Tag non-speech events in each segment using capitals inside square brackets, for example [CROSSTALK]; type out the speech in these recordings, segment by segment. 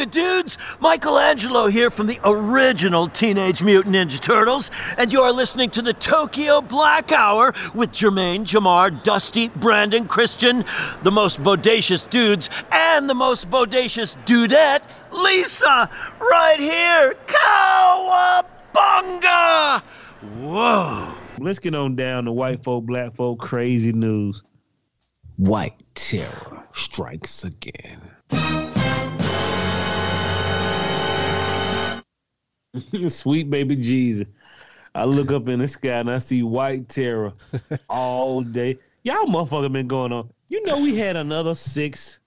Cowabunga dudes! Michelangelo here from the original Teenage Mutant Ninja Turtles, and you are listening to the Tokyo Black Hour with Jermaine, Jamar, Dusty, Brandon, Christian, the most bodacious dudes, and the most bodacious dudette, Lisa, right here! Cowabunga! Whoa! Let's get on down to white folk, black folk, crazy news. White terror strikes again. [LAUGHS] Sweet baby Jesus. I look up in the sky and I see white terror [LAUGHS] all day. Y'all motherfucker been going on. You know we had another six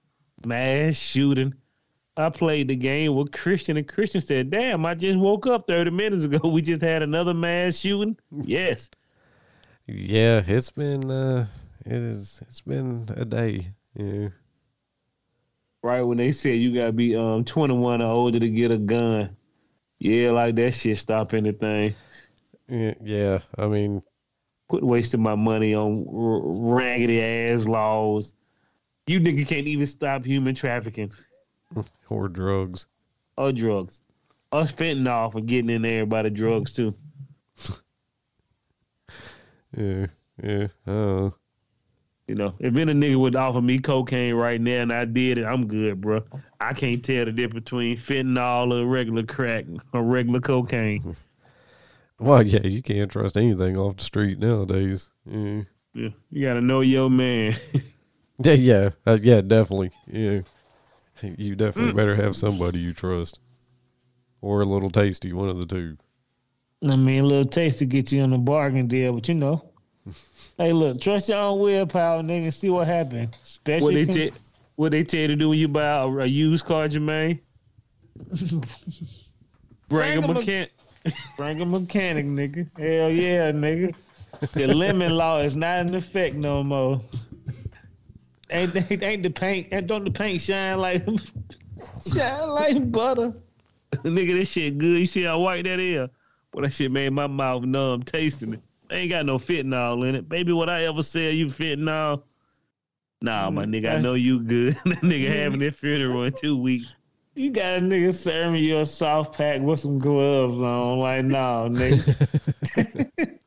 mass shooting. I played the game with Christian and Christian said, Damn, I just woke up 30 minutes ago. [LAUGHS] We just had another mass shooting. Yes. Yeah, it's been uh it is it's been a day. Yeah. Right when they said you gotta be um 21 or older to get a gun. Yeah, like that shit stop anything. Yeah, yeah. I mean, Quit wasting my money on r- raggedy ass laws. You nigga can't even stop human trafficking [LAUGHS] or drugs. or drugs. Us fentanyl for getting in there by the drugs too. [LAUGHS] Yeah, yeah. Uh, You know, if any nigga would offer me cocaine right now and I did it, I'm good, bro. I can't tell the difference between fentanyl or regular crack or regular cocaine. [LAUGHS] well, yeah, you can't trust anything off the street nowadays. Yeah, Yeah, you gotta know your man. [LAUGHS] yeah, yeah, uh, yeah. Definitely. Yeah, you definitely better have somebody you trust, or a little tasty, one of the two. I mean, a little tasty get you on a bargain deal, but you know. [LAUGHS] hey, look, trust your own willpower, nigga. See what happens. Especially What they if you- tell what they tell you to do when you buy a, a used car, Jermaine? Bring [LAUGHS] Bring a mechanic. [LAUGHS] Bring a mechanic, nigga. Hell yeah, nigga. The lemon law is not in effect no more. Ain't, ain't, ain't the paint? Ain't don't the paint shine like shine like butter? Nigga, this shit good. You see how white that is? Well, that shit made my mouth numb tasting it. Ain't got no fentanyl in it. Baby, what I ever sell you fentanyl? Nah, my nigga, I know you good. [LAUGHS] that nigga having their funeral in two weeks. You got a nigga serving you a soft pack with some gloves on. Like, no, nigga. [LAUGHS]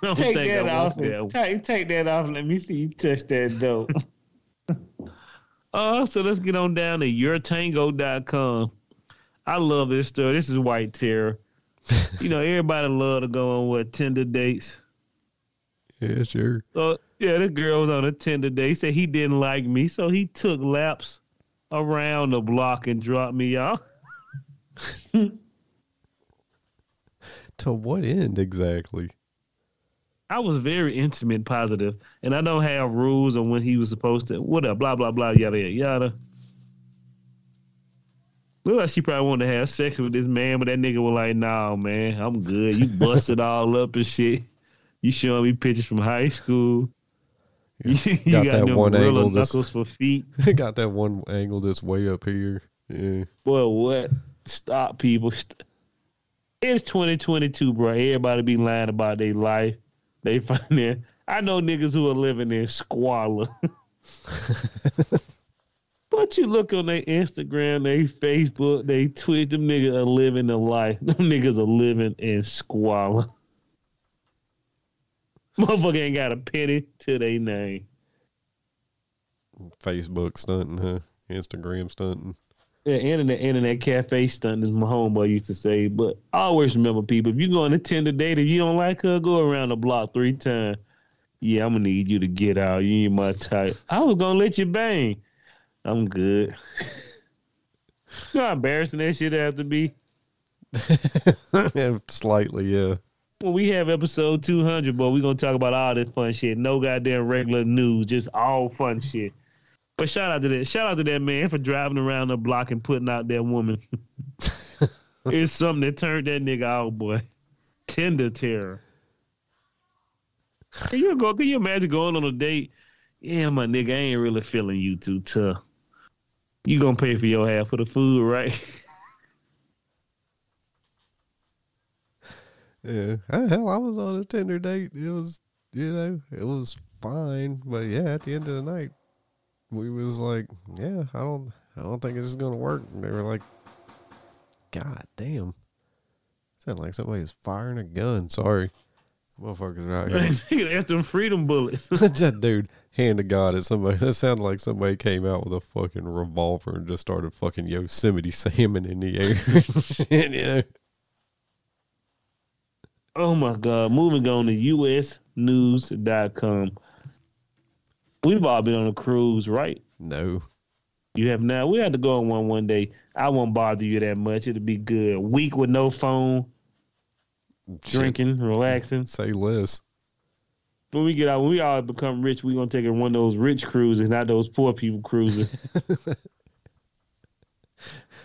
[LAUGHS] Take that I off. want and- that. Take, take that off let me see you touch that dope. Uh, so let's get on down to yourtango.com. I love this story. This is white terror. [LAUGHS] you know, everybody love to go on what Tinder dates. Yeah, sure. So yeah, this girl was on a Tinder date. He said he didn't like me, so he took laps around the block and dropped me off. [LAUGHS] To what end exactly? I was very intimate, positive, and I don't have rules on when he was supposed to. What up? Blah blah blah. Yada yada yada. Look like she probably wanted to have sex with this man, but that nigga was like, "Nah, man, I'm good. You busted all up and shit. You showing me pictures from high school. [LAUGHS] You, Got got, that one angle knuckles for feet. [LAUGHS] Got that one angle that's way up here. Yeah. Boy, what? Stop, people. It's 2022, bro. Everybody be lying about their life. They [LAUGHS] find their. I know niggas who are living in squalor. But you look on their Instagram, their Facebook, they Twitch, them niggas are living a life. [LAUGHS] Them niggas are living in squalor. Motherfucker ain't got a penny to their name. Facebook stunting, huh? Instagram stunting. Yeah, internet internet cafe stunt as my homeboy used to say. But I always remember people, if you go on a Tinder date, if you don't like her, go around the block three times. Yeah, I'm gonna need you to get out. You ain't my type. I was gonna let you bang. I'm good. you [LAUGHS] know how embarrassing that shit have to be? [LAUGHS] Slightly, yeah. When we have episode 200, boy, we're gonna talk about all this fun shit. No goddamn regular news, just all fun shit. But shout out to that. Shout out to that man for driving around the block and putting out that woman. [LAUGHS] it's something that turned that nigga out, boy. Tender terror. Can you go? Can you imagine going on a date? Yeah, my nigga, I ain't really feeling you too tough. You gonna pay for your half of the food, right? Yeah. Ah, Hell, I was on a Tinder date. It was, you know, it was fine. But yeah, at the end of the night, we was like, yeah, I don't, I don't think this is gonna work. And they were like, God damn, sound like somebody's firing a gun. Sorry, motherfuckers are out [LAUGHS] here. That's them freedom bullets. What's [LAUGHS] that dude, hand to God, at somebody. [LAUGHS] That sounded like somebody came out with a fucking revolver and just started fucking Yosemite [LAUGHS] Sam in the air. Shit, [LAUGHS] you know? Oh my God. Moving on to usnews.com. We've all been on a cruise, right? No, You have now. We had to go on one one day. I won't bother you that much. It'll be good. Week with no phone, Shit, drinking, relaxing. Say less. When we get out, when we all become rich, we're gonna take a one of those rich cruises, not those poor people cruises. [LAUGHS]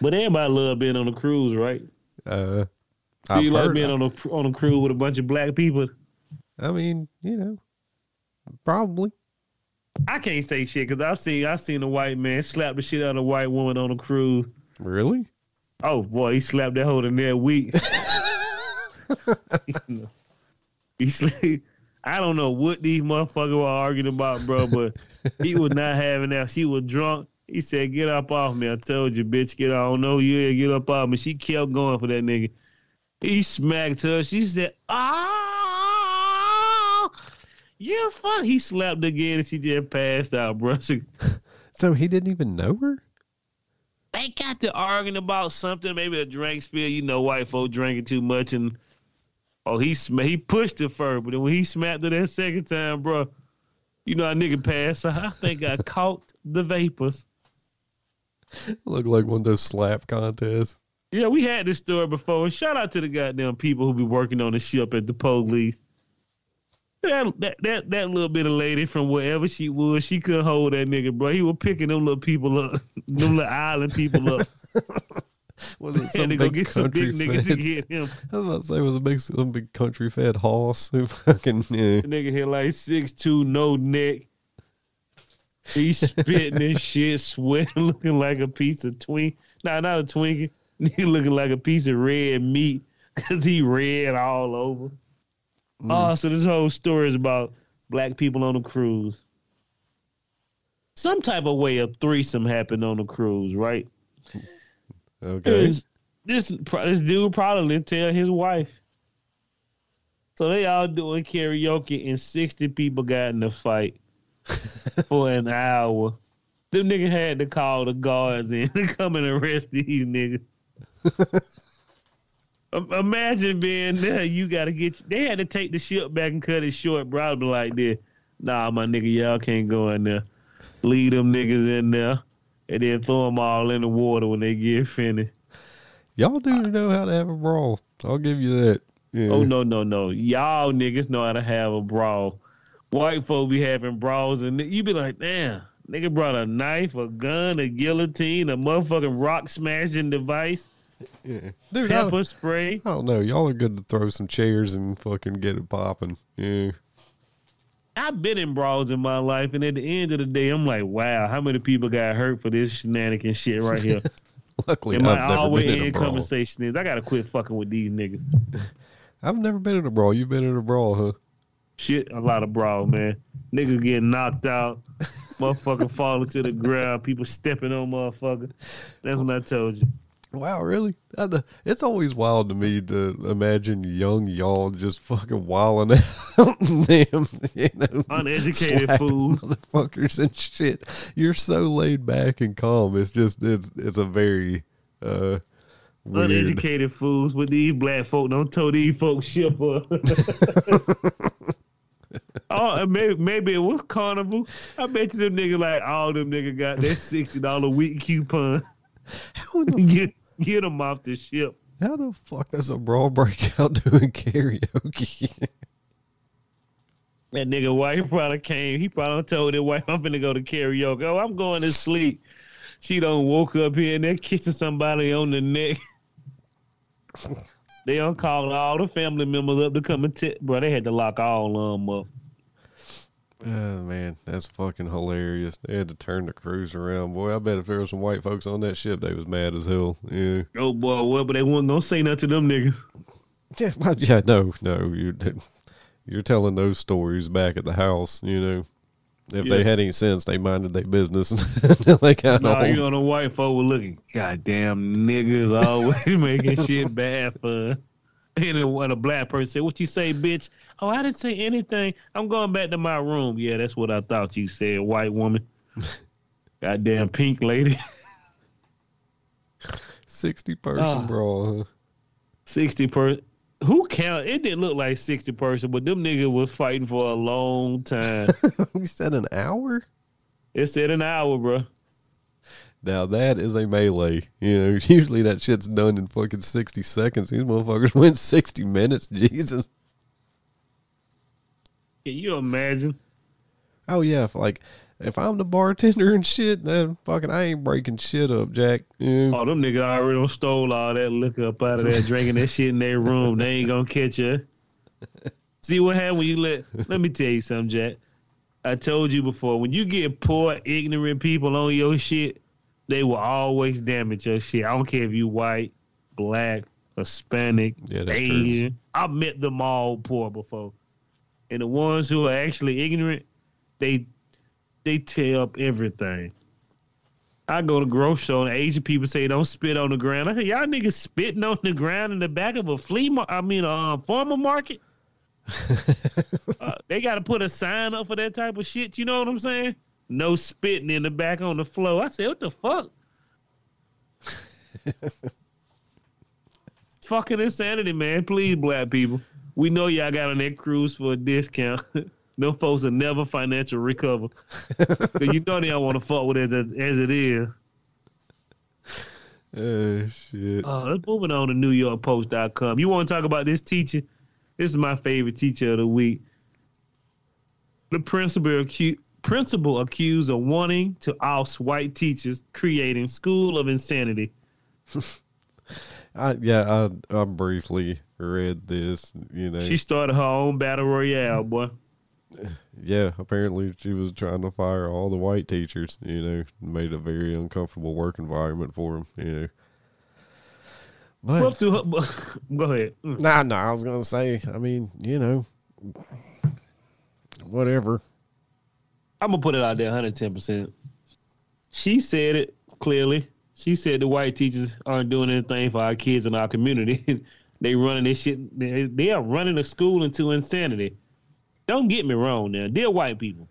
but everybody love being on a cruise, right? Uh, Do you like being on a on a cruise with a bunch of black people? I mean, you know, probably. I can't say shit because I've seen I've seen a white man slap the shit out of a white woman on a cruise. Really? Oh boy, he slapped that hoe in that week. [LAUGHS] [LAUGHS] he sla- I don't know what these motherfuckers were arguing about, bro, but he was not [LAUGHS] having that. She was drunk. He said, "Get up off me!" I told you, bitch, get. I don't know you. Yeah, get up off me. She kept going for that nigga. He smacked her. She said, "Ah, you fuck." He slapped again, and she just passed out, bro. [LAUGHS] So he didn't even know her? they got to arguing about something, maybe a drink spill. You know, white folk drinking too much, and oh, he sm- he pushed it first, but then when he smacked it that second time, bro, you know, a nigga passed. I think I caught the vapors. Looked like one of those slap contests. Yeah, we had this story before. And shout out to the goddamn people who be working on the ship at the police. That, that that that little bit of lady from wherever she was, she couldn't hold that nigga, bro. He was picking them little people up, [LAUGHS] them little island people up. [LAUGHS] Was it [LAUGHS] some go big get some country big niggas to get him. [LAUGHS] I was about to say, was it big, some big country fed hoss who fucking, yeah. The nigga had like six two, no neck. He spitting this [LAUGHS] shit, sweating, looking like a piece of twink. Nah, not a Twinkie. He looking like a piece of red meat because he red all over. Mm. Oh, so this whole story is about black people on a cruise. Some type of way a threesome happened on the cruise, right? Okay. This this this dude probably tell his wife. So they all doing karaoke and sixty people got in a fight [LAUGHS] for an hour. Them nigga had to call the guards in to come and arrest these niggas. [LAUGHS] Imagine being there. You got to get. They had to take the ship back and cut it short. I'd like this. Nah, my nigga, y'all can't go in there. Leave them niggas in there, and then throw them all in the water when they get finished. Y'all do know how to have a brawl. I'll give you that. Yeah. Oh no, no, no! Y'all niggas know how to have a brawl. White folk be having brawls, and you be like, damn, nigga brought a knife, a gun, a guillotine, a motherfucking rock smashing device, yeah. Dude, I, pepper spray. I don't know. Y'all are good to throw some chairs and fucking get it popping. Yeah. I've been in brawls in my life, and at the end of the day, I'm like, wow, how many people got hurt for this shenanigan shit right here? [LAUGHS] Luckily, and I've my never always been in a end conversation is, I gotta quit fucking with these niggas. [LAUGHS] I've never been in a brawl. You've been in a brawl, huh? Shit, a lot of brawl, man. Niggas getting knocked out, motherfucker [LAUGHS] falling to the ground, people stepping on motherfucker. That's what I told you. Wow, really? It's always wild to me to imagine young y'all just fucking wilding [LAUGHS] out. Them, you know, Uneducated fools. motherfuckers and shit. You're so laid back and calm. It's just it's it's a very uh weird. Uneducated fools, but these black folk don't tell these folks shit. [LAUGHS] oh, maybe maybe it was carnival. I bet you them niggas like all them niggas got that sixty dollar week coupon. How the, [LAUGHS] [LAUGHS] get him off the ship. how the fuck does a brawl break [LAUGHS] out doing karaoke? That nigga wife probably came. He probably told his wife, I'm finna go to karaoke. Oh, I'm going to sleep. She don't woke up here and they're kissing somebody on the neck. [LAUGHS] they don't call all the family members up to come and tell. Bro, they had to lock all of them up. Oh man, that's fucking hilarious. They had to turn the cruise around. Boy, I bet if there was some white folks on that ship, they was mad as hell. Yeah. Oh boy, what? But they wasn't gonna say nothing to them niggas. [LAUGHS] Yeah, well, yeah, no, no. You're you're telling those stories back at the house, you know. If Yeah. they had any sense, they minded their business [LAUGHS] they got No, home. you know the white folk were looking. Goddamn niggas always [LAUGHS] making shit bad for. And when a black person said, "What you say, bitch?" Oh, I didn't say anything. I'm going back to my room. Yeah, that's what I thought you said, white woman. [LAUGHS] Goddamn pink lady. 60 person ah. brawl. Sixty per. Who count? It didn't look like sixty person, but them niggas was fighting for a long time. [LAUGHS] you said an hour? it said an hour, bro. Now that is a melee. You know, [LAUGHS] usually that shit's done in fucking 60 seconds. These motherfuckers [LAUGHS] went 60 minutes. Jesus. Can you imagine? Oh, yeah. If, like, if I'm the bartender and shit, then fucking I ain't breaking shit up, Jack. Yeah. Oh, them niggas already stole all that liquor up out of there, drinking that shit in their room. They ain't gonna catch you. [LAUGHS] See what happened when you let? Let me tell you something, Jack. I told you before. When you get poor, ignorant people on your shit, they will always damage your shit. I don't care if you white, black, Hispanic, Yeah, true. Asian. I've met them all poor before, and the ones who are actually ignorant, they they tear up everything. I go to grocery store and Asian people say don't spit on the ground. I say y'all niggas spitting on the ground in the back of a flea mar- I mean a uh, farmer market. [LAUGHS] uh, they got to put a sign up for that type of shit. You know what I'm saying? No spitting in the back on the floor. I said, what the fuck? [LAUGHS] Fucking insanity, man. Please, black people. We know y'all got on that cruise for a discount. [LAUGHS] Them folks will never financial recover. [LAUGHS] Cause you know they don't want to fuck with it as, as it is. Oh, shit. Uh, let's moving on to NewYorkPost.com. You want to talk about this teacher? This is my favorite teacher of the week. The principal acu- principal accused of wanting to oust white teachers, creating school of insanity. [LAUGHS] I, yeah, I, I briefly read this. You know, She started her own battle royale, boy. [LAUGHS] yeah, apparently she was trying to fire all the white teachers, you know, made a very uncomfortable work environment for them, you know. Well, But through her, [LAUGHS] go ahead. Mm. nah, nah, I was gonna say, I mean, you know, whatever. I'm gonna put it out there 110. percent She said it clearly. She said the white teachers aren't doing anything for our kids in our community. [LAUGHS] they running this shit. They, they are running the school into insanity. Don't get me wrong, now, dear white people.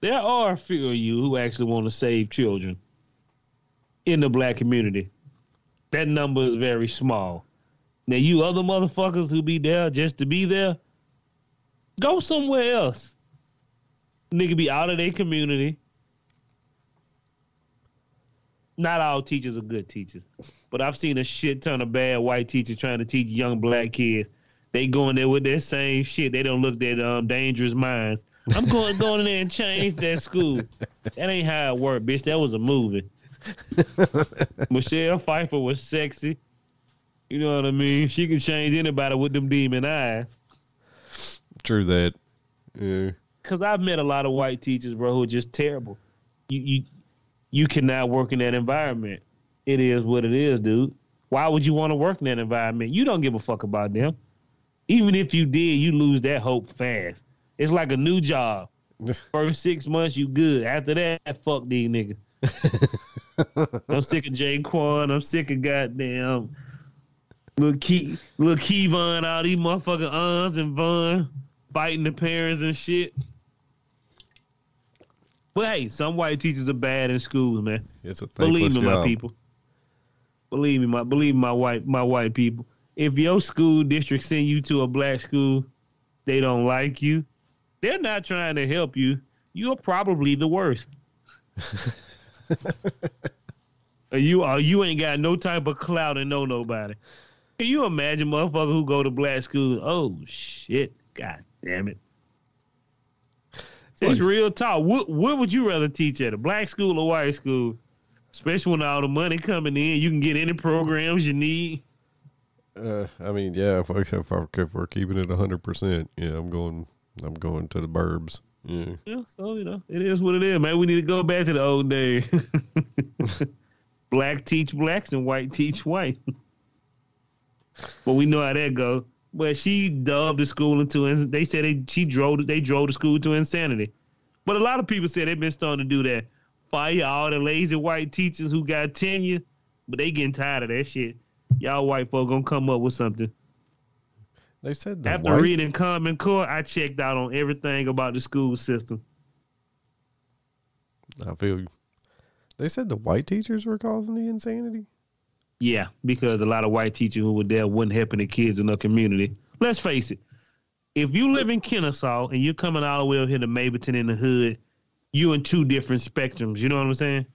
There are a few of you who actually want to save children in the black community. That number is very small. Now, you other motherfuckers who be there just to be there, go somewhere else nigga be out of their community. Not all teachers are good teachers, but I've seen a shit ton of bad white teachers trying to teach young black kids. They go in there with their same shit. They don't look at um, dangerous minds. I'm going going in there and change that school. That ain't how it worked, bitch. That was a movie. Michelle Pfeiffer was sexy. You know what I mean? She can change anybody with them demon eyes. True that. Yeah. Because I've met a lot of white teachers, bro, who are just terrible. You you you cannot work in that environment. It is what it is, dude. Why would you want to work in that environment? You don't give a fuck about them. Even if you did, you lose that hope fast. It's like a new job. [LAUGHS] First six months, you good. After that, fuck these niggas. [LAUGHS] I'm sick of Jaquan. I'm sick of goddamn little Key, little Keyvon, all these motherfucking uns and Vaughn fighting the parents and shit. But hey, some white teachers are bad in schools, man. It's a Believe me, my people. Believe me, my believe my white my white people. If your school district send you to a black school, they don't like you. They're not trying to help you. You're probably the worst. [LAUGHS] You are you ain't got no type of clout and know nobody. Can you imagine motherfucker who go to black school? Oh shit! God damn it! It's real talk. What what would you rather teach at a black school or white school? Especially when all the money coming in, you can get any programs you need. Uh, I mean, yeah, if, I, if, I, if we're keeping it hundred percent, yeah, I'm going. I'm going to the burbs. Yeah, Yeah, so you know, it is what it is, man. We need to go back to the old days. [LAUGHS] black teach blacks and white teach white. but we know how that go. But she dubbed the school into they said they she drove they drove the school to insanity. But a lot of people said they've been starting to do that. Fire all the lazy white teachers who got tenure, but they getting tired of that shit. Y'all white folk gonna come up with something. They said the After white, reading Common Core, I checked out on everything about the school system. I feel you. They said the white teachers were causing the insanity. Yeah, because a lot of white teachers who were there wasn't helping the kids in the community. Let's face it. If you live in Kennesaw and you're coming all the way over here to Mableton in the hood, you're in two different spectrums. You know what I'm saying?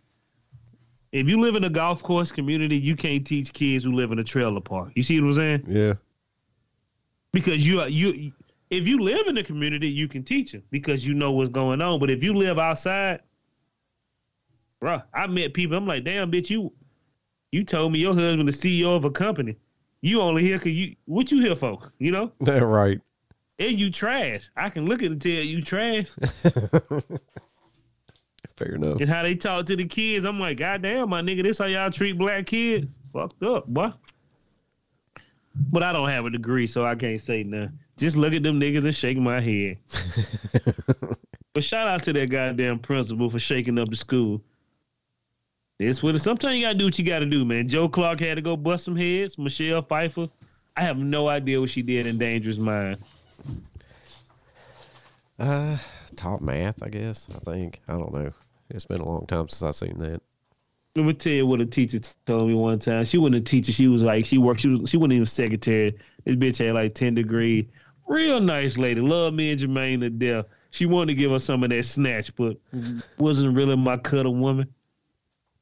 If you live in a golf course community, you can't teach kids who live in a trailer park. You see what I'm saying? Yeah. Because you are you if you live in the community, you can teach them because you know what's going on. But if you live outside, bruh, I met people. I'm like, damn, bitch, you you told me your husband the CEO of a company. You only here cause you what you here for? You know? [LAUGHS] That right. And you trash. I can look at it and tell you trash. [LAUGHS] Fair enough. and how they talk to the kids. I'm like, God damn, my nigga, this how y'all treat black kids? Fucked up, boy. But I don't have a degree, so I can't say nothing. Just look at them niggas and shake my head. [LAUGHS] but shout out to that goddamn principal for shaking up the school. It's what sometimes you gotta do what you gotta do, man. Joe Clark had to go bust some heads. Michelle Pfeiffer. I have no idea what she did in Dangerous Minds. Uh, taught math, I guess. I think. I don't know. It's been a long time since I seen that. Let me tell you what a teacher told me one time. She wasn't a teacher. She was like she worked. She was she wasn't even secretary. This bitch had like ten degree. Real nice lady. Love me and Jermaine to death. She wanted to give us some of that snatch, but wasn't really my cut of woman.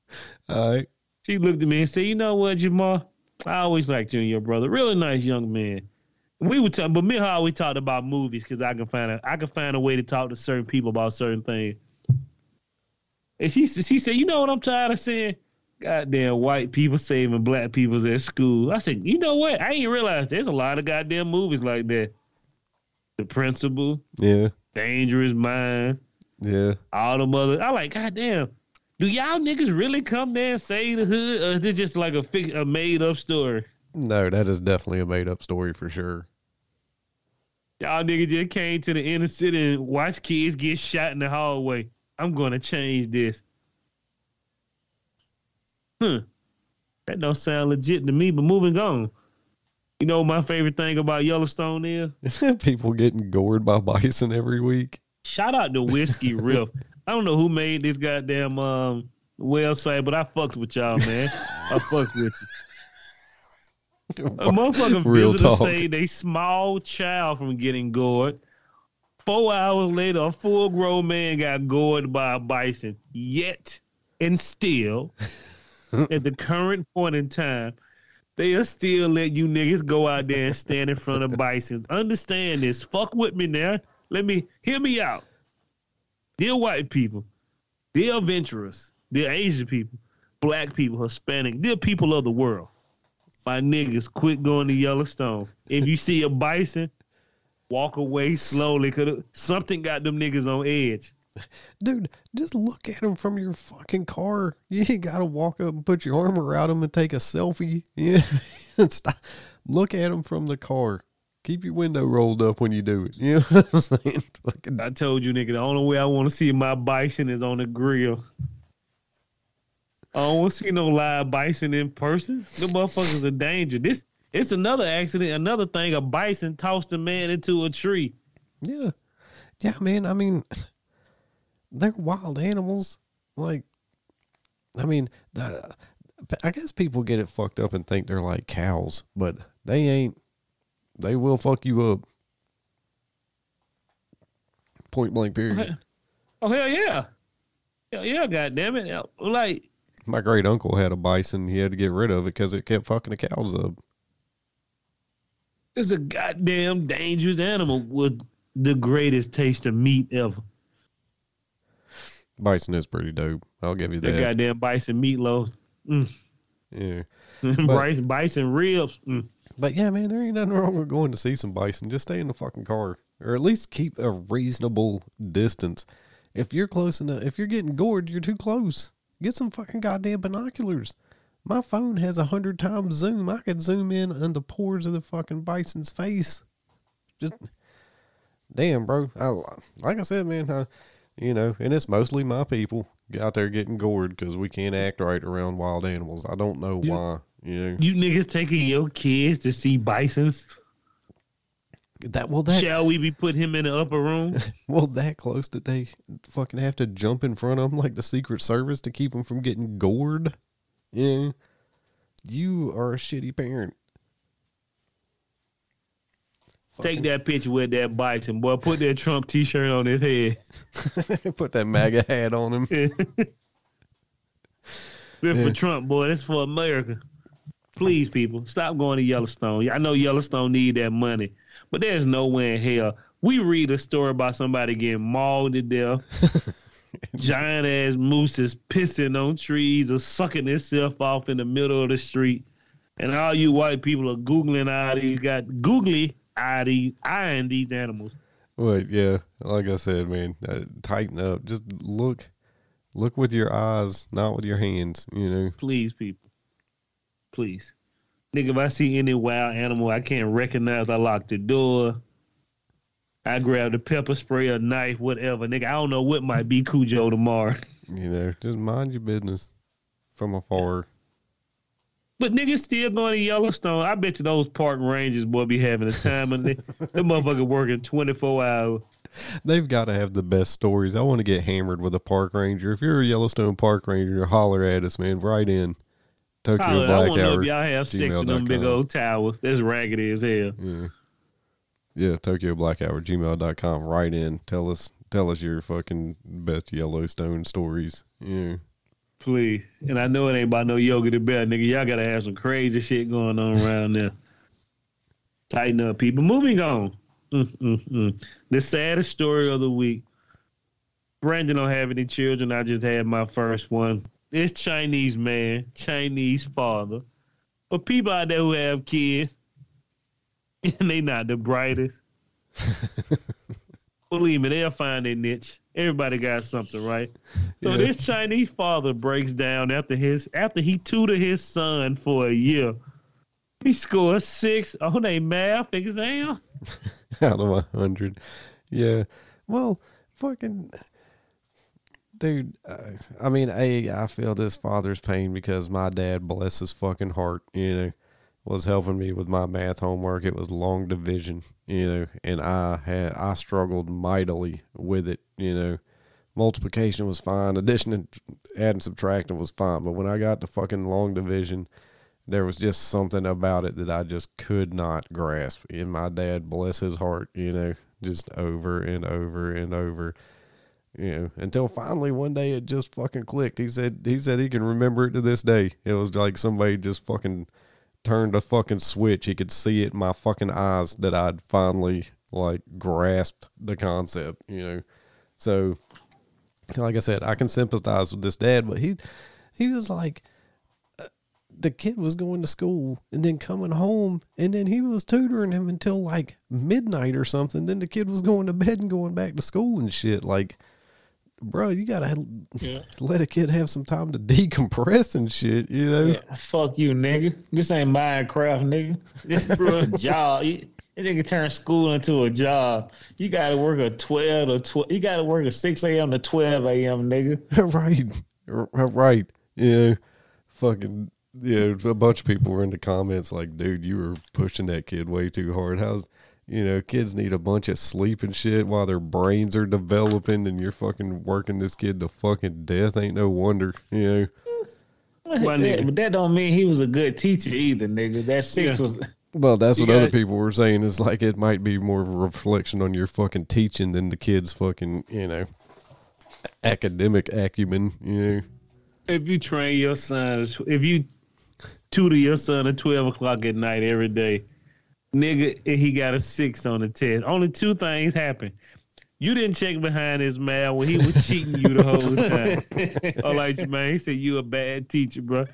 [LAUGHS] All right. She looked at me and said, "You know what, Jamal? I always liked you and your brother. Really nice young man." We would talk, but me and her always talked about movies because I can find a I can find a way to talk to certain people about certain things. And she she said, "You know what I'm tired of seeing? Goddamn white people saving black people's at school." I said, "You know what? I ain't realized there's a lot of goddamn movies like that. The Principal, Yeah. Dangerous Mind, Yeah. all the mother. I like, goddamn. Do y'all niggas really come there and save the hood, or is it just like a fix, a made up story? No, that is definitely a made up story for sure. Y'all niggas just came to the inner city and watch kids get shot in the hallway. I'm gonna change this. Hmm. That don't sound legit to me, but moving on. You know what my favorite thing about Yellowstone is? [LAUGHS] People getting gored by bison every week. Shout out to Whiskey Riff. I don't know who made this goddamn um website, but I fucks with y'all, man. I [LAUGHS] fucks with you. A motherfucking Real visitor talk. saved a small child from getting gored. Four hours later, a full grown man got gored by a bison. Yet and still, [LAUGHS] at the current point in time, they are still let you niggas go out there and stand in front of bisons. Understand this. Fuck with me now. Let me hear me out. Dear white people, dear adventurers, dear Asian people, black people, Hispanic, They're people of the world. My niggas, quit going to Yellowstone. If you see a bison, walk away slowly, cause something got them niggas on edge. [LAUGHS] Dude, just look at them from your fucking car. You ain't got to walk up and put your arm around them and take a selfie. [LAUGHS] Yeah. Look at them from the car. Keep your window rolled up when you do it. [LAUGHS] You know what I'm saying? Fucking, I told you, nigga, the only way I want to see my bison is on the grill. I don't want to see no live bison in person. The motherfuckers are danger. This it's another accident. Another thing, a bison tossed a man into a tree. yeah. Yeah, man. I mean, [SIGHS] they're wild animals. Like, I mean, the, I guess people get it fucked up and think they're like cows, but they ain't. They will fuck you up. Point blank, period. Oh hell yeah, hell yeah, goddamn it! Like My great uncle had a bison. He had to get rid of it because it kept fucking the cows up. it's a goddamn dangerous animal with the greatest taste of meat ever. Bison is pretty dope. I'll give you The that. goddamn bison meatloaf, mm. Yeah. [LAUGHS] bison, bison ribs. Mm. But yeah, man, there ain't nothing wrong with going to see some bison. Just stay in the fucking car, or at least keep a reasonable distance. If you're close enough, if you're getting gored, you're too close. Get some fucking goddamn binoculars. My phone has a hundred times zoom. I could zoom in on the pores of the fucking bison's face. Just damn, bro. I, like I said, man. I, you know, and it's mostly my people out there getting gored because we can't act right around wild animals. I don't know You- why. You know You niggas taking your kids to see bisons? that. Well, that Shall we be putting him in the upper room? [LAUGHS] well that close that they fucking have to jump in front of him like the Secret Service to keep him from getting gored. Yeah, you are a shitty parent. Take that picture with that bison, boy. Put that Trump T-shirt on his head. [LAUGHS] Put that MAGA hat on him. [LAUGHS] This Yeah. for Trump, boy. This for America. Please, people, stop going to Yellowstone. I know Yellowstone need that money, but there's nowhere in hell. We read a story about somebody getting mauled to death. [LAUGHS] Giant ass mooses pissing on trees or sucking itself off in the middle of the street. And all you white people are googling all these got googly eyeing these animals. But yeah, like I said, man, uh, tighten up. Just look, look with your eyes, not with your hands. You know. Please, people. Please. Nigga, if I see any wild animal I can't recognize, I lock the door. I grab the pepper spray, a knife, whatever. Nigga, I don't know what might be Cujo tomorrow. [LAUGHS] You know, just mind your business from afar. But niggas still going to Yellowstone. I bet you those park rangers boy be having a time and they, the [LAUGHS] motherfucker working 24 hours. They've got to have the best stories. I want to get hammered with a park ranger. If you're a Yellowstone park ranger, holler at us, man. Right in Tokyo I Black want know Hour. if y'all have sex in them big old towers. That's raggedy as hell. Yeah. Yeah, Tokyo Black Hour, gmail.com. Right in. Tell us tell us your fucking best Yellowstone stories. Yeah. Please. And I know it ain't about no yoga to bed, nigga. Y'all gotta have some crazy shit going on around there. Tighten up, people. Moving on. Mm-mm-mm. The saddest story of the week. Brandon don't have any children. I just had my first one. This Chinese man, Chinese father. But people out there who have kids, and [LAUGHS] they not the brightest. [LAUGHS] Believe me, they'll find their niche. Everybody got something, right? So Yeah. this Chinese father breaks down after his after he tutored his son for a year. He scored six oh, on a math exam. [LAUGHS] out of a hundred. Yeah. Well, fucking dude. Uh, I mean, a I feel this father's pain because my dad, bless his fucking heart, you know, was helping me with my math homework. It was long division, you know, and I had I struggled mightily with it, you know. Multiplication was fine. Addition and adding subtracting was fine. But when I got to fucking long division, there was just something about it that I just could not grasp. And my dad, bless his heart, you know, just over and over and over, you know, until finally one day it just fucking clicked. He said he said he can remember it to this day. It was like somebody just fucking turned a fucking switch. He could see it in my fucking eyes that I'd finally like grasped the concept, you know. So like I said, I can sympathize with this dad, but he he was like uh, the kid was going to school and then coming home and then he was tutoring him until like midnight or something. Then the kid was going to bed and going back to school and shit. Like, bro, you gotta Yeah. [LAUGHS] let a kid have some time to decompress and shit, you know? Yeah, fuck you, nigga. This ain't Minecraft, nigga. This is a [LAUGHS] job. You, you nigga turn school into a job. You gotta work a twelve to twelve. You gotta work a six a.m. to twelve a.m. Nigga. [LAUGHS] right, R- right, yeah, fucking yeah. A bunch of people were in the comments like, dude, you were pushing that kid way too hard. How's you know, kids need a bunch of sleep and shit while their brains are developing, and you're fucking working this kid to fucking death. Ain't no wonder, you know. Why, That- but that don't mean he was a good teacher either, nigga. That six Yeah. was. Well, that's You what other people were saying. Is like it might be more of a reflection on your fucking teaching than the kid's fucking, you know, academic acumen. You know, If you train your son, if you tutor your son at 12 o'clock at night every day, nigga, and he got a six on the test. Only two things happen. You didn't check behind his math when he was cheating you the whole time. [LAUGHS] All right, man. He said you a bad teacher, bro.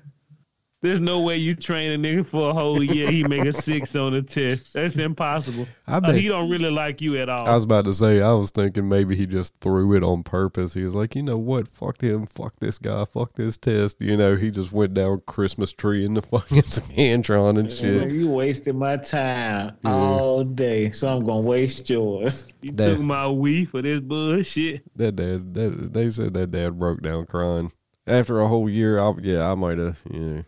There's no way you train a nigga for a whole year. He make a six on the test. That's impossible. I Uh, he don't really like you at all. I was about to say, I was thinking maybe he just threw it on purpose. He was like, you know what? Fuck him. Fuck this guy. Fuck this test. You know, he just went down Christmas tree in the fucking [LAUGHS] Scantron and Yeah, shit. you wasted my time Yeah. all day, so I'm gonna waste yours. [LAUGHS] you that- took my weed for this bullshit. That dad, that, they said that dad broke down crying. After a whole year, I, yeah, I might have, you know.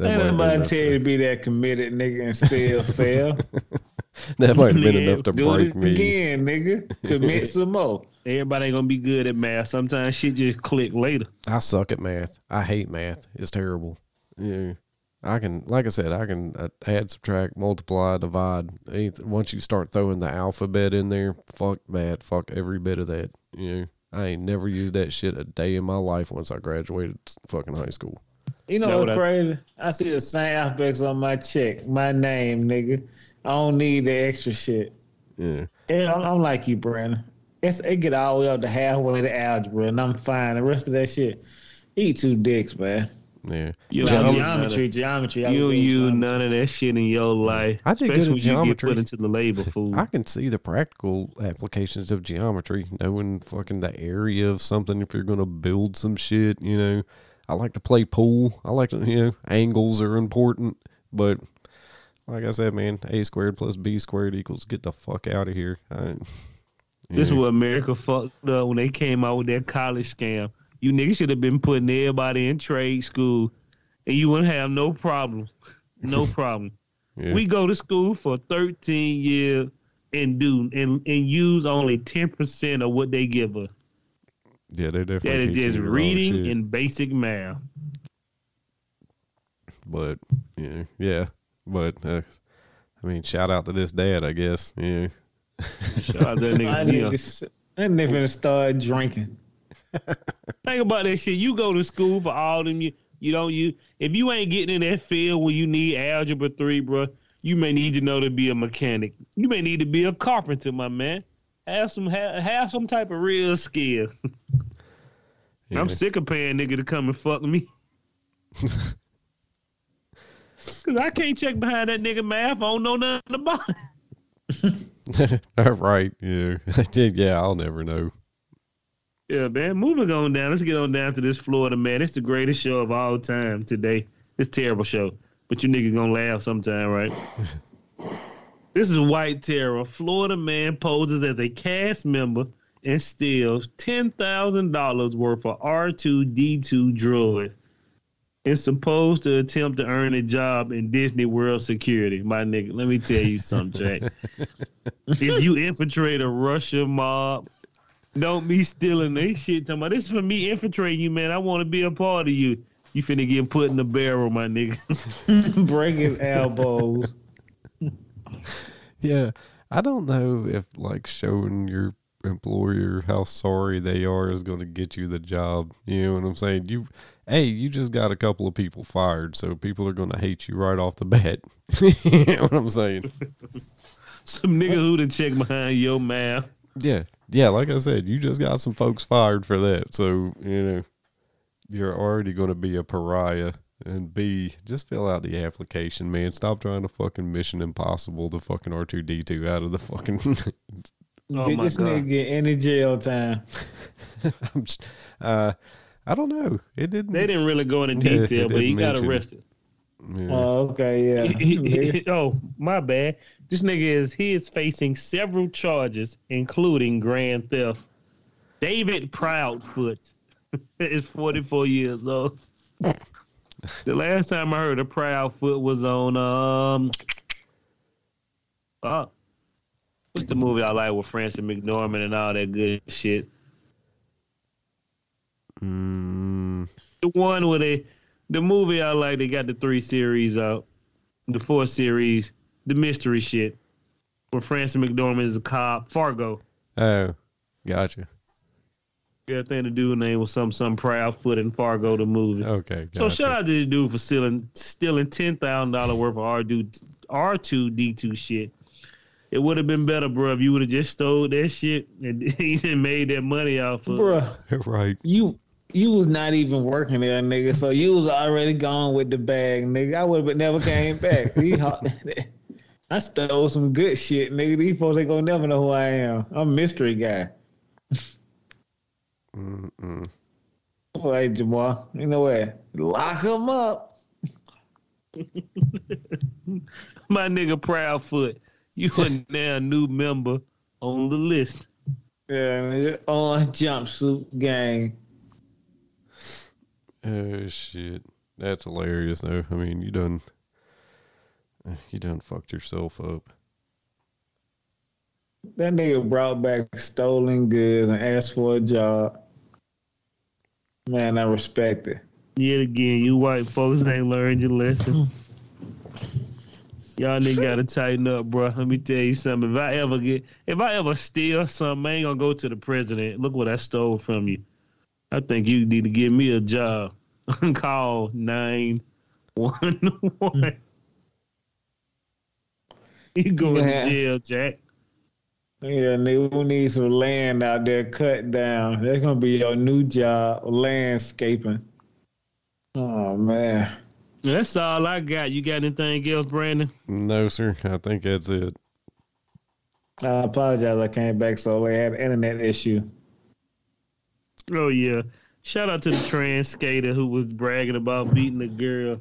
That Ain't nobody tell you to, to be that committed, nigga, and still fail. [LAUGHS] that might have been Yeah, enough to Do break it me. again, nigga. Commit [LAUGHS] some more. Everybody ain't gonna be good at math. Sometimes shit just click later. I suck at math. I hate math. It's terrible. Yeah. I can, like I said, I can uh, add, subtract, multiply, divide. Once you start throwing the alphabet in there, fuck that. Fuck every bit of that. You know, I ain't never used that shit a day in my life once I graduated fucking high school. You know Know what's what crazy? I see the same aspects on my check, my name, nigga. I don't need the extra shit. Yeah. Yeah, I'm, I'm like you, Brandon. It's, it get all the way up to halfway to algebra, and I'm fine. The rest of that shit, eat two dicks, man. Yeah. You Now, don't geometry, geometry. I None you was don't use geometry. none of that shit in your life. I did good especially at when you get geometry. put into the labor food. [LAUGHS] I can see the practical applications of geometry, knowing fucking the area of something if you're going to build some shit, you know. I like to play pool. I like to, you know, angles are important, but like I said, man, A squared plus B squared equals get the fuck out of here. I, This is what America fucked up when they came out with that college scam. You niggas should have been putting everybody in trade school, and you wouldn't have no problem. No [LAUGHS] problem. Yeah. We go to school for 13 years and do and, and use only 10% of what they give us. Yeah, they definitely That is teaching just you the wrong reading shit. and basic math. but yeah, yeah, but uh, I mean, shout out to this dad, I guess. Yeah, Shout out that I nigga. need Leon. to, s- that nigga start drinking. [LAUGHS] Think about that shit. You go to school for all them. You, you don't you if you ain't getting in that field where you need algebra three, bro. You may need to know to be a mechanic. You may need to be a carpenter, my man. Have some have, have some type of real skill. [LAUGHS] yeah. I'm sick of paying nigga to come and fuck me. [LAUGHS] Cause I can't check behind that nigga math. I don't know nothing about it. [LAUGHS] right. Yeah, I did. yeah. I'll never know. Yeah, man. Moving on down. Let's get on down to this Florida man. It's the greatest show of all time today. It's a terrible show, but you niggas gonna laugh sometime, right? This is White Terror. Florida man poses as a cast member and steals ten thousand dollars worth of R two D two droids. It's supposed to attempt to earn a job in Disney World security. My nigga, let me tell you something, Jack. [LAUGHS] if you infiltrate a Russia mob, don't be stealing this shit. Talking about this is for me infiltrating you, man. I want to be a part of you. You finna get put in the barrel, my nigga. [LAUGHS] Break his elbows. [LAUGHS] Yeah, I don't know if like showing your employer how sorry they are is going to get you the job. You know what I'm saying? You, hey, you just got a couple of people fired, so people are going to hate you right off the bat. [LAUGHS] you know what I'm saying? [LAUGHS] Some nigga who done check behind your mouth. Yeah, yeah. Like I said, you just got some folks fired for that, so you know you're already going to be a pariah. And B, just fill out the application, man. Stop trying to fucking Mission Impossible the fucking R two D two out of the fucking [LAUGHS] Oh Did my this God. nigga get any jail time? [LAUGHS] I'm just, uh, I don't know. It didn't. They didn't really go into detail, they but he didn't got arrested. yeah. Oh, okay, yeah. He- he- he- [LAUGHS] oh, my bad. This nigga is he is facing several charges, including grand theft. David Proudfoot is 44 years old. [LAUGHS] the last time I heard a proud foot was on um uh, what's the movie I like with Frances McDormand and all that good shit. Mm, The one where they the movie I like, they got the three series out. The four series, the mystery shit. Where Frances McDormand is a cop. Fargo. oh, gotcha. Yeah, I think the dude name was some some Proudfoot in Fargo the movie. Okay, gotcha. So shout out to the dude for stealing stealing ten thousand dollar worth of R R two D two shit. It would have been better, bro, if you would have just stole that shit and [LAUGHS] he didn't made that money off of. it. Bruh, [LAUGHS] right. you you was not even working there, nigga. So you was already gone with the bag, nigga. I would have never came back. [LAUGHS] I stole some good shit, nigga. These folks ain't gonna never know who I am. I'm a mystery guy. Mm-mm. All right, Jamal. You know what? Lock him up. [LAUGHS] My nigga Proudfoot, you are now a new member on the list. Yeah, nigga. On jumpsuit gang. Oh shit, that's hilarious though. I mean, you done, you done fucked yourself up. That nigga brought back stolen goods and asked for a job. Man, I respect it. Yet again, you white folks ain't learned your lesson. Y'all nigga gotta tighten up, bro. Let me tell you something. If I ever get, if I ever steal something, I ain't gonna go to the president. Look what I stole from you. I think you need to give me a job. [LAUGHS] Call nine one one. [LAUGHS] You going to jail, Jack? Yeah, nigga, we need some land out there cut down. That's gonna be your new job, landscaping. Oh man. That's all I got. You got anything else, Brandon? No, sir. I think that's it. I apologize. I came back so late. I had an internet issue. Oh yeah. Shout out to the trans skater who was bragging about beating a girl.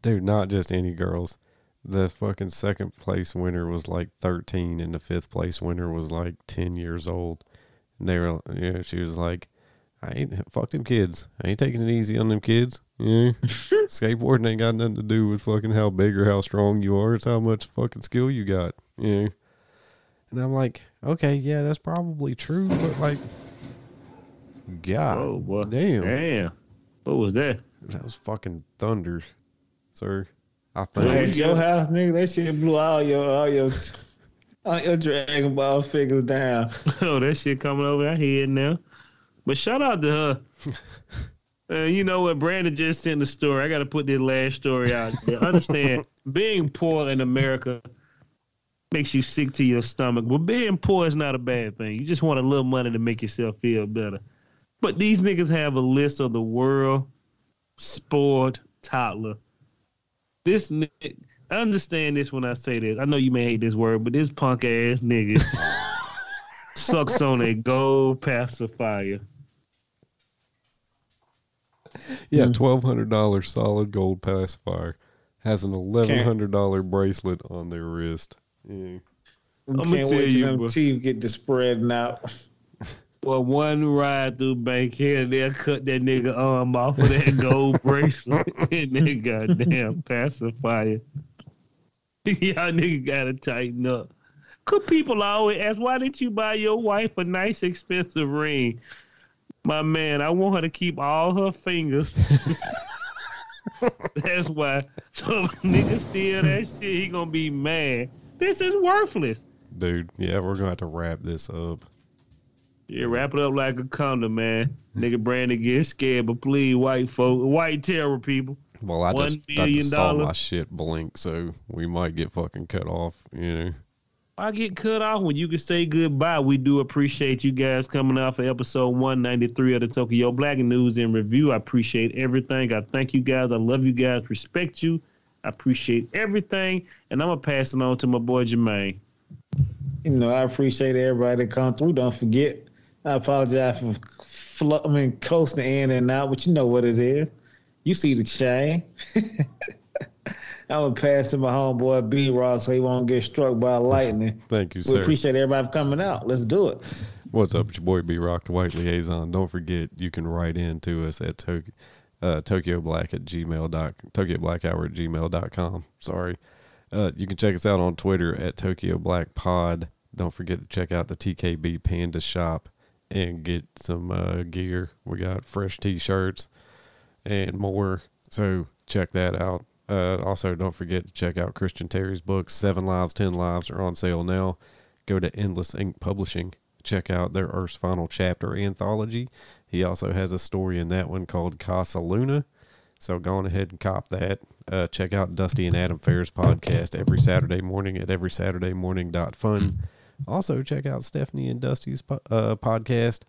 Dude, not just any girls. The fucking second place winner was like 13, and the fifth place winner was like 10 years old. And they were, you know, she was like, I ain't, fuck them kids. I ain't taking it easy on them kids. Yeah. [LAUGHS] Skateboarding ain't got nothing to do with fucking how big or how strong you are. It's how much fucking skill you got. Yeah. And I'm like, okay, yeah, that's probably true, but like, oh, God Oh boy. damn. Damn. What was that? That was fucking thunder, sir. I think. Hey, at your house, nigga, that shit blew all your all your all your Dragon Ball figures down. [LAUGHS] oh, that shit coming over our head now. But shout out to her. [LAUGHS] Uh, you know what? Brandon just sent the story. I got to put this last story out there. Understand, [LAUGHS] being poor in America makes you sick to your stomach. But being poor is not a bad thing. You just want a little money to make yourself feel better. But these niggas have a list of the world sport toddler. This nigga, I understand this when I say this. I know you may hate this word, but this punk ass nigga [LAUGHS] sucks on a gold pacifier. Yeah, hmm. twelve hundred dollars solid gold pacifier has an eleven hundred dollar bracelet on their wrist. Yeah. I'ma I'ma can't tell wait you, till them teeth get to spreading out. Well, one ride through Bankhead, they'll cut that nigga arm off of that gold bracelet and [LAUGHS] that goddamn pacifier. [LAUGHS] Y'all nigga gotta tighten up. Cause people always ask, why didn't you buy your wife a nice expensive ring? My man, I want her to keep all her fingers. [LAUGHS] That's why. So nigga steal that shit, he gonna be mad. This is worthless. Dude, yeah, we're gonna have to wrap this up. Yeah, wrap it up like a condom, man. Nigga Brandon get scared, but please, white folk, white terror people. Well, I One just, I million just saw my shit blink, so we might get fucking cut off, you know. I get cut off when you can say goodbye. We do appreciate you guys coming out for episode 193 of the Tokyo Black News and Review. I appreciate everything. I thank you guys. I love you guys. Respect you. I appreciate everything. And I'm going to pass it on to my boy Jermaine. You know, I appreciate everybody that come through. Don't forget, I apologize for fl- I mean coasting in and out, but you know what it is. You see the chain. [LAUGHS] I'm gonna pass to my homeboy B Rock so he won't get struck by lightning. [LAUGHS] Thank you, sir. We appreciate everybody coming out. Let's do it. What's up? It's your boy B Rock, the White Liaison. Don't forget, you can write in to us at to- uh, Tokyo Black at gmail dot Tokyo Black Hour at gmail dot com. Sorry. Uh, you can check us out on Twitter at Tokyo Black Pod. Don't forget to check out the TKB Panda Shop and get some uh, gear. We got fresh T-shirts and more. So check that out. Uh, also, don't forget to check out Christian Terry's books. Seven Lives, Ten Lives are on sale now. Go to Endless Ink Publishing. Check out their Earth's Final Chapter anthology. He also has a story in that one called Casa Luna. So go on ahead and cop that. Uh, check out Dusty and Adam Fair's podcast every Saturday morning at everysaturdaymorning.fun. Also, check out Stephanie and Dusty's po- uh, podcast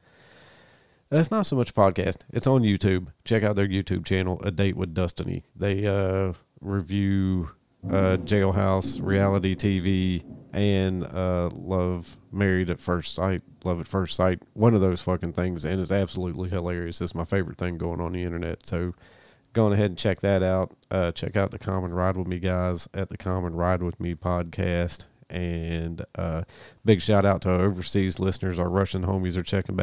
That's not so much a podcast. It's on YouTube. Check out their YouTube channel, A Date with Destiny. They uh, review uh, Jailhouse, reality TV, and uh, Love Married at First Sight. Love at First Sight. One of those fucking things, and it's absolutely hilarious. It's my favorite thing going on the internet. So go ahead and check that out. Uh, check out the Common Ride with Me guys at the Common Ride with Me podcast. And uh, big shout out to our overseas listeners. Our Russian homies are checking back.